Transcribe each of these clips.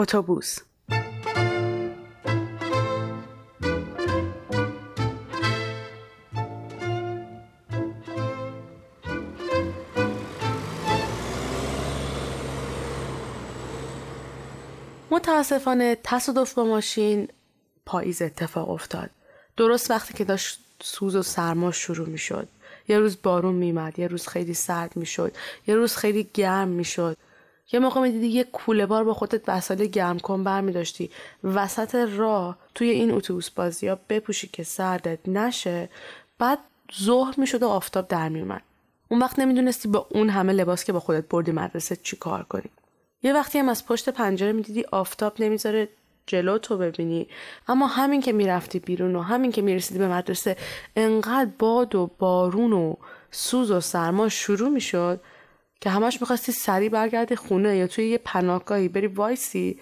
اتوبوس. متاسفانه تصادف با ماشین پاییز اتفاق افتاد. درست وقتی که داشت سوز و سرما شروع می شد یه روز بارون میمد یه روز خیلی سرد می‌شد یه روز خیلی گرم می‌شد. یه موقع می‌دیدی یه کوله بار با خودت وسایل گرم کن برمی داشتی. وسط راه توی این اتوبوس بازی ها بپوشی که سردت نشه بعد ظهر می‌شد و آفتاب در میومد اون وقت نمی‌دونستی با اون همه لباس که با خودت بردی مدرسه چی کار کنی. یه وقتی هم از پشت پنجره می‌دیدی آفتاب نمی‌ذاره جلو تو ببینی. اما همین که می‌رفتی بیرون و همین که می‌رسیدی به مدرسه انقدر باد و بارون و سوز و سرما شروع می‌شد که همش می‌خواستی سریع برگردی خونه یا توی یه پناهگاهی بری وایسی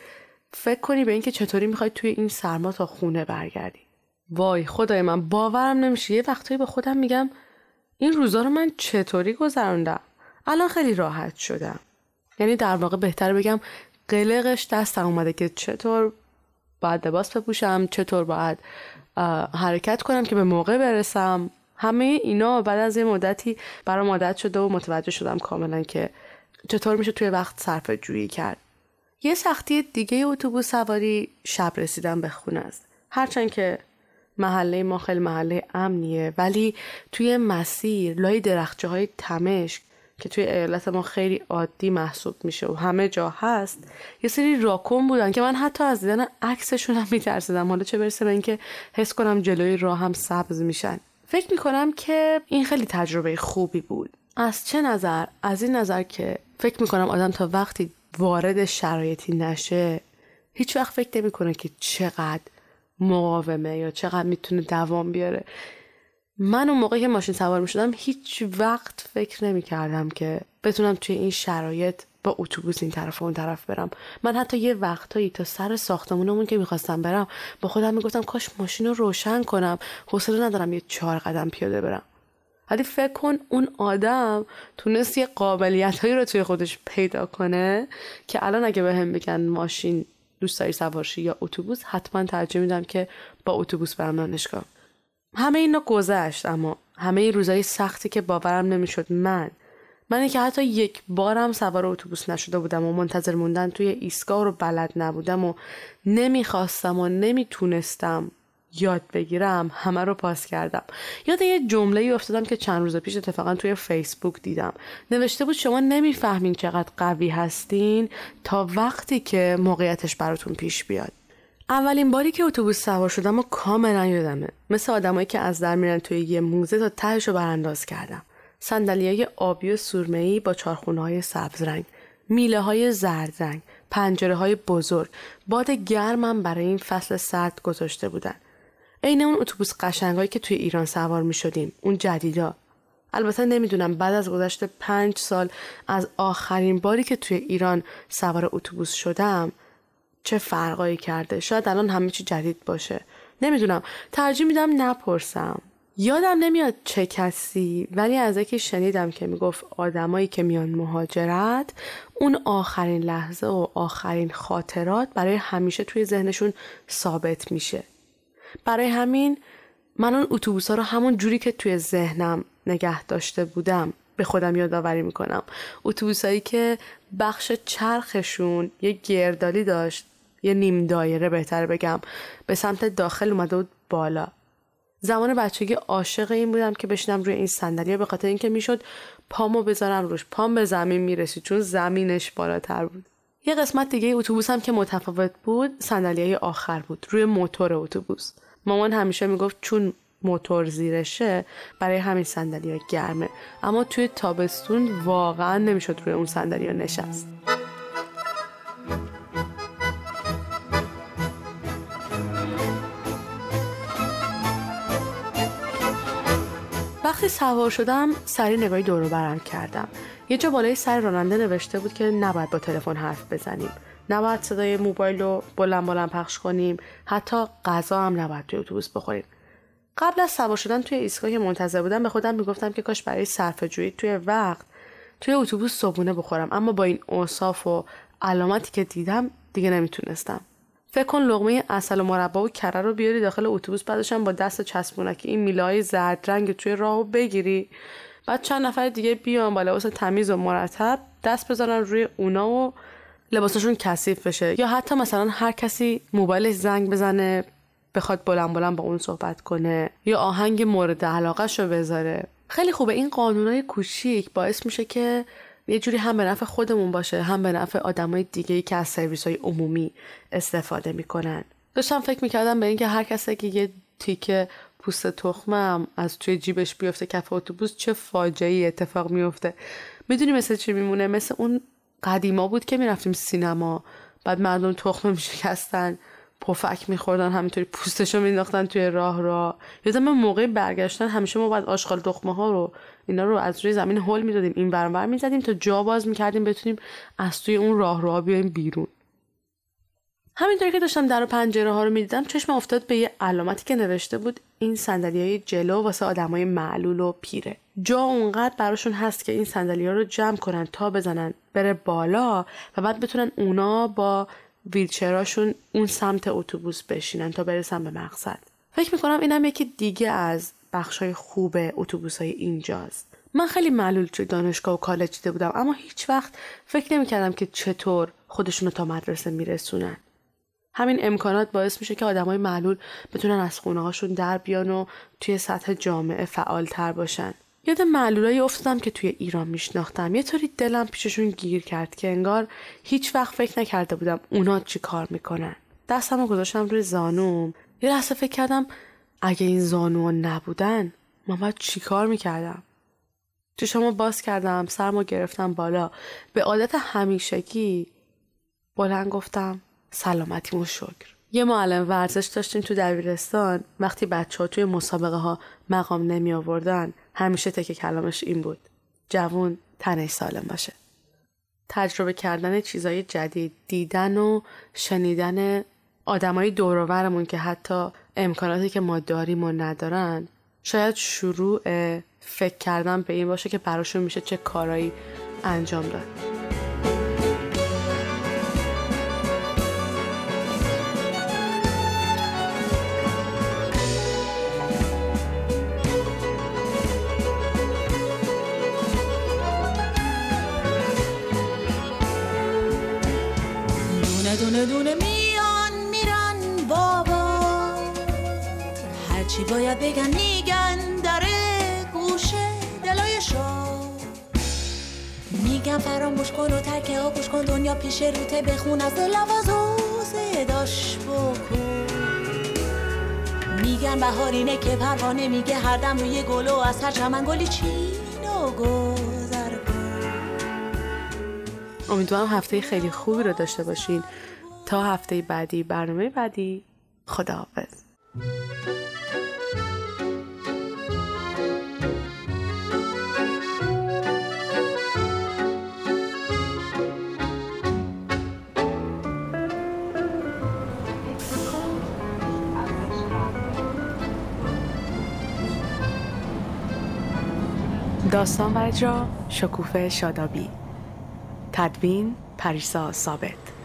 فکر کنی به اینکه چطوری می‌خوای توی این سرما تا خونه برگردی. وای خدای من باورم نمیشه. یه وقتایی به خودم میگم این روزا رو من چطوری گذروندم؟ الان خیلی راحت شدم. یعنی در واقع بهتر بگم قلقش دستم اومده که چطور باید لباس بپوشم چطور باید حرکت کنم که به موقع برسم. همه اینا بعد از یه مدتی برام عادت شده و متوجه شدم کاملا که چطور میشه توی وقت صرف جویی کرد. یه سختی دیگه اتوبوس سواری شب رسیدن به خونه است. هرچند که محله ما خیلی محله امنیه ولی توی مسیر لای درخچه های تمشک که توی ایالت ما خیلی عادی محسوب میشه و همه جا هست یه سری راکون بودن که من حتی از دیدن عکسشون هم میترسیدم. حالا چه برسه به اینکه حس کنم جلوی راه هم سبز میشن. فکر می‌کنم که این خیلی تجربه خوبی بود. از چه نظر؟ از این نظر که فکر می‌کنم آدم تا وقتی وارد شرایطی نشه هیچ وقت فکر نمی‌کنه که چقدر مقاومه یا چقدر می‌تونه دوام بیاره. من اون موقع که ماشین سوار می شدم هیچ وقت فکر نمی کردم که بتونم توی این شرایط با اتوبوس این طرف و اون طرف برم. من حتی یه وقتایی تا سر ساختمونمون که می‌خواستم برم با خودم می‌گفتم کاش ماشین رو روشن کنم حوصله ندارم یه چهار قدم پیاده برم. ولی فکر کن اون آدم تونست یه قابلیت هایی رو توی خودش پیدا کنه که الان اگه به هم بگن ماشین دوست داری سوارشی یا اتوبوس حتما ترجیح میدم که با اتوبوس برم دانشگاه. همه اینا گذشت اما همه این روزای سختی که باورم نمی‌شد. من من که حتی یک بارم سوار اتوبوس نشده بودم و منتظر موندن توی ایستگاه رو بلد نبودم و نمی‌خواستم و نمی‌تونستم یاد بگیرم همه رو پاس کردم. یاد یه جمله ای افتادم که چند روز پیش اتفاقا توی فیسبوک دیدم. نوشته بود شما نمی‌فهمین چقدر قوی هستین تا وقتی که موقعیتش براتون پیش بیاد. اولین باری که اتوبوس سوار شدم و کاملا یادمه. مثل آدمایی که از در میرن توی یه موزه تا تهش رو برانداز کردم. های آبی و سرمه‌ای با چارخونه های سبز رنگ میله های زرد رنگ پنجره های بزرگ. باد گرمم برای این فصل سرد گذاشته بودن. عین اون اتوبوس قشنگایی که توی ایران سوار می شدیم اون جدیدا. البته نمی‌دونم بعد از گذشت پنج سال از آخرین باری که توی ایران سوار اتوبوس شدم چه فرقایی کرده. شاید الان همه چی جدید باشه. نمی‌دونم. ترجیح میدم نپرسم. یادم نمیاد چه کسی ولی از یکی شنیدم که می‌گفت آدمایی که میان مهاجرت اون آخرین لحظه و آخرین خاطرات برای همیشه توی ذهنشون ثابت میشه. برای همین من اون اتوبوس ها رو همون جوری که توی ذهنم نگه داشته بودم به خودم یادآوری می‌کنم. اتوبوسایی که بخش چرخشون یه گردالی داشت یه نیم دایره بهتر بگم به سمت داخل اومده بود بالا. زمان بچگی عاشق این بودم که بشینم روی این صندلی به خاطر اینکه می‌شد پامو بذارم روش. پام به زمین می‌رسید چون زمینش بالاتر بود. یه قسمت دیگه اتوبوسم که متفاوت بود صندلی آخر بود روی موتور اتوبوس. مامان همیشه می‌گفت چون موتور زیرشه برای همین صندلی گرمه. اما توی تابستون واقعا نمی‌شد روی اون صندلی نشست. وقتی سوار شدم سری نگاهی دور برم کردم. یه جا بالای سر راننده نوشته بود که نباید با تلفن حرف بزنیم. نباید صدای موبایل رو بلند بلند پخش کنیم. حتی غذا هم نباید توی اتوبوس بخوریم. قبل از سوار شدن توی ایستگاه که منتظر بودم به خودم می‌گفتم که کاش برای صرف جویی توی وقت توی اتوبوس صبونه بخورم. اما با این اوصاف و علامتی که دیدم دیگه نمی‌تونستم. فکر کن لغمه اصل و مربا و کره رو بیاری داخل اتوبوس بعدشم با دست چسبونکی این میلای زرد رنگ توی راهو بگیری. بعد چند نفر دیگه بیان با لباس تمیز و مرتب دست بذارن روی اونا و لباسشون کثیف بشه. یا حتی مثلا هر کسی موبایلش زنگ بزنه بخواد بلند بلند با اون صحبت کنه یا آهنگ مورد علاقه رو بذاره. خیلی خوبه. این قانونای کوچیک باعث میشه که یه جوری هم به نفع خودمون باشه هم به نفع آدمای دیگه ای که از سرویس های عمومی استفاده می‌کنن. داشتم فکر می‌کردم به اینکه هر کسی که یه تیکه پوست تخمم از توی جیبش بیفته کف اتوبوس چه فاجعه اتفاق میفته می‌دونی مثل چی میمونه؟ مثل اون قدیما بود که می‌رفتیم سینما بعد مردم تخم میشکستن. پفک میخوردن همینطوری پوستشو مینداختن توی راه را. یادم من موقع برگشتن همیشه ما باید آشغال تخمه ها رو اینا رو از روی زمین هول می‌دادیم این برانور می‌زدیم تا جا باز می‌کردیم بتونیم از توی اون راه را بیایم بیرون. همینطوری که داشتم در و پنجره ها رو می‌دیدم چشم افتاد به یه علامتی که نوشته بود این صندلی های جلو واسه آدمای معلول و پیره. جا اونقدر براشون هست که این صندلی ها رو جمع کنن تا بزنن بره بالا و بعد بتونن اونا با ویلچراشون اون سمت اتوبوس بشینن تا برسن به مقصد. فکر می‌کنم اینم یکی دیگه از بخشای خوب اتوبوس های اینجاست. من خیلی معلول توی دانشگاه و کالج دیده بودم اما هیچ وقت فکر نمی‌کردم که چطور خودشونو تا مدرسه میرسونن. همین امکانات باعث میشه که آدمای معلول بتونن از خونه هاشون در بیان و توی سطح جامعه فعالتر باشن. یاد معلولایی افتادم که توی ایران میشناختم. یه طوری دلم پیششون گیر کرد که انگار هیچ وقت فکر نکرده بودم اونا چی کار می‌کنن. دستم رو گذاشتم روی زانوم. یه لحظه فکر کردم اگه این زانو نبودن من باید چی کار می‌کردم؟ چشمو باز کردم سرمو گرفتم بالا. به عادت همیشگی بلند گفتم و شکر. یه معلم ورزش داشتیم تو دبیرستان. وقتی بچه ها توی مسابقه ها مقام نمی آوردن همیشه تک کلامش این بود. جوون تنش سالم باشه. تجربه کردن چیزای جدید دیدن و شنیدن آدمای دورورمون که حتی امکاناتی که ما داریم و ندارن شاید شروع فکر کردن به این باشه که براشون میشه چه کارایی انجام داد. دونه دونه میان میرن بابا. هرچی باید بگن میگن داره گوشه دلای شو میگن فراموش کن و ترکه ها کن دنیا پیش روته بخون از لوازو صداش بکن. میگن بهارینه که پروانه میگه هر دم روی گلو از هر چمن گلی چین و گذر امیدوارم هفته خیلی خوبی رو داشته باشین. تا هفته بعدی برنامه بعدی. خداحافظ. داستان و اجرا شکوفه شادابی. تدوین پریسا ثابت.